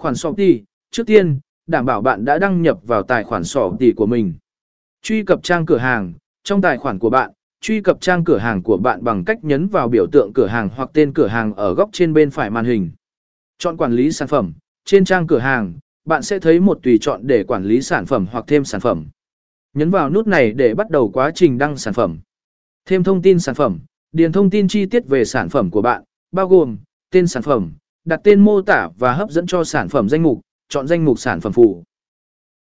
khoản sọ tỷ, trước tiên, đảm bảo bạn đã đăng nhập vào tài khoản sọ tỷ của mình. Truy cập trang cửa hàng, trong tài khoản của bạn, truy cập trang cửa hàng của bạn bằng cách nhấn vào biểu tượng cửa hàng hoặc tên cửa hàng ở góc trên bên phải màn hình. Chọn quản lý sản phẩm, trên trang cửa hàng, bạn sẽ thấy một tùy chọn để quản lý sản phẩm hoặc thêm sản phẩm. Nhấn vào nút này để bắt đầu quá trình đăng sản phẩm. Thêm thông tin sản phẩm, điền thông tin chi tiết về sản phẩm của bạn, bao gồm tên sản phẩm, đặt tên mô tả và hấp dẫn cho sản phẩm danh mục, chọn danh mục sản phẩm phụ.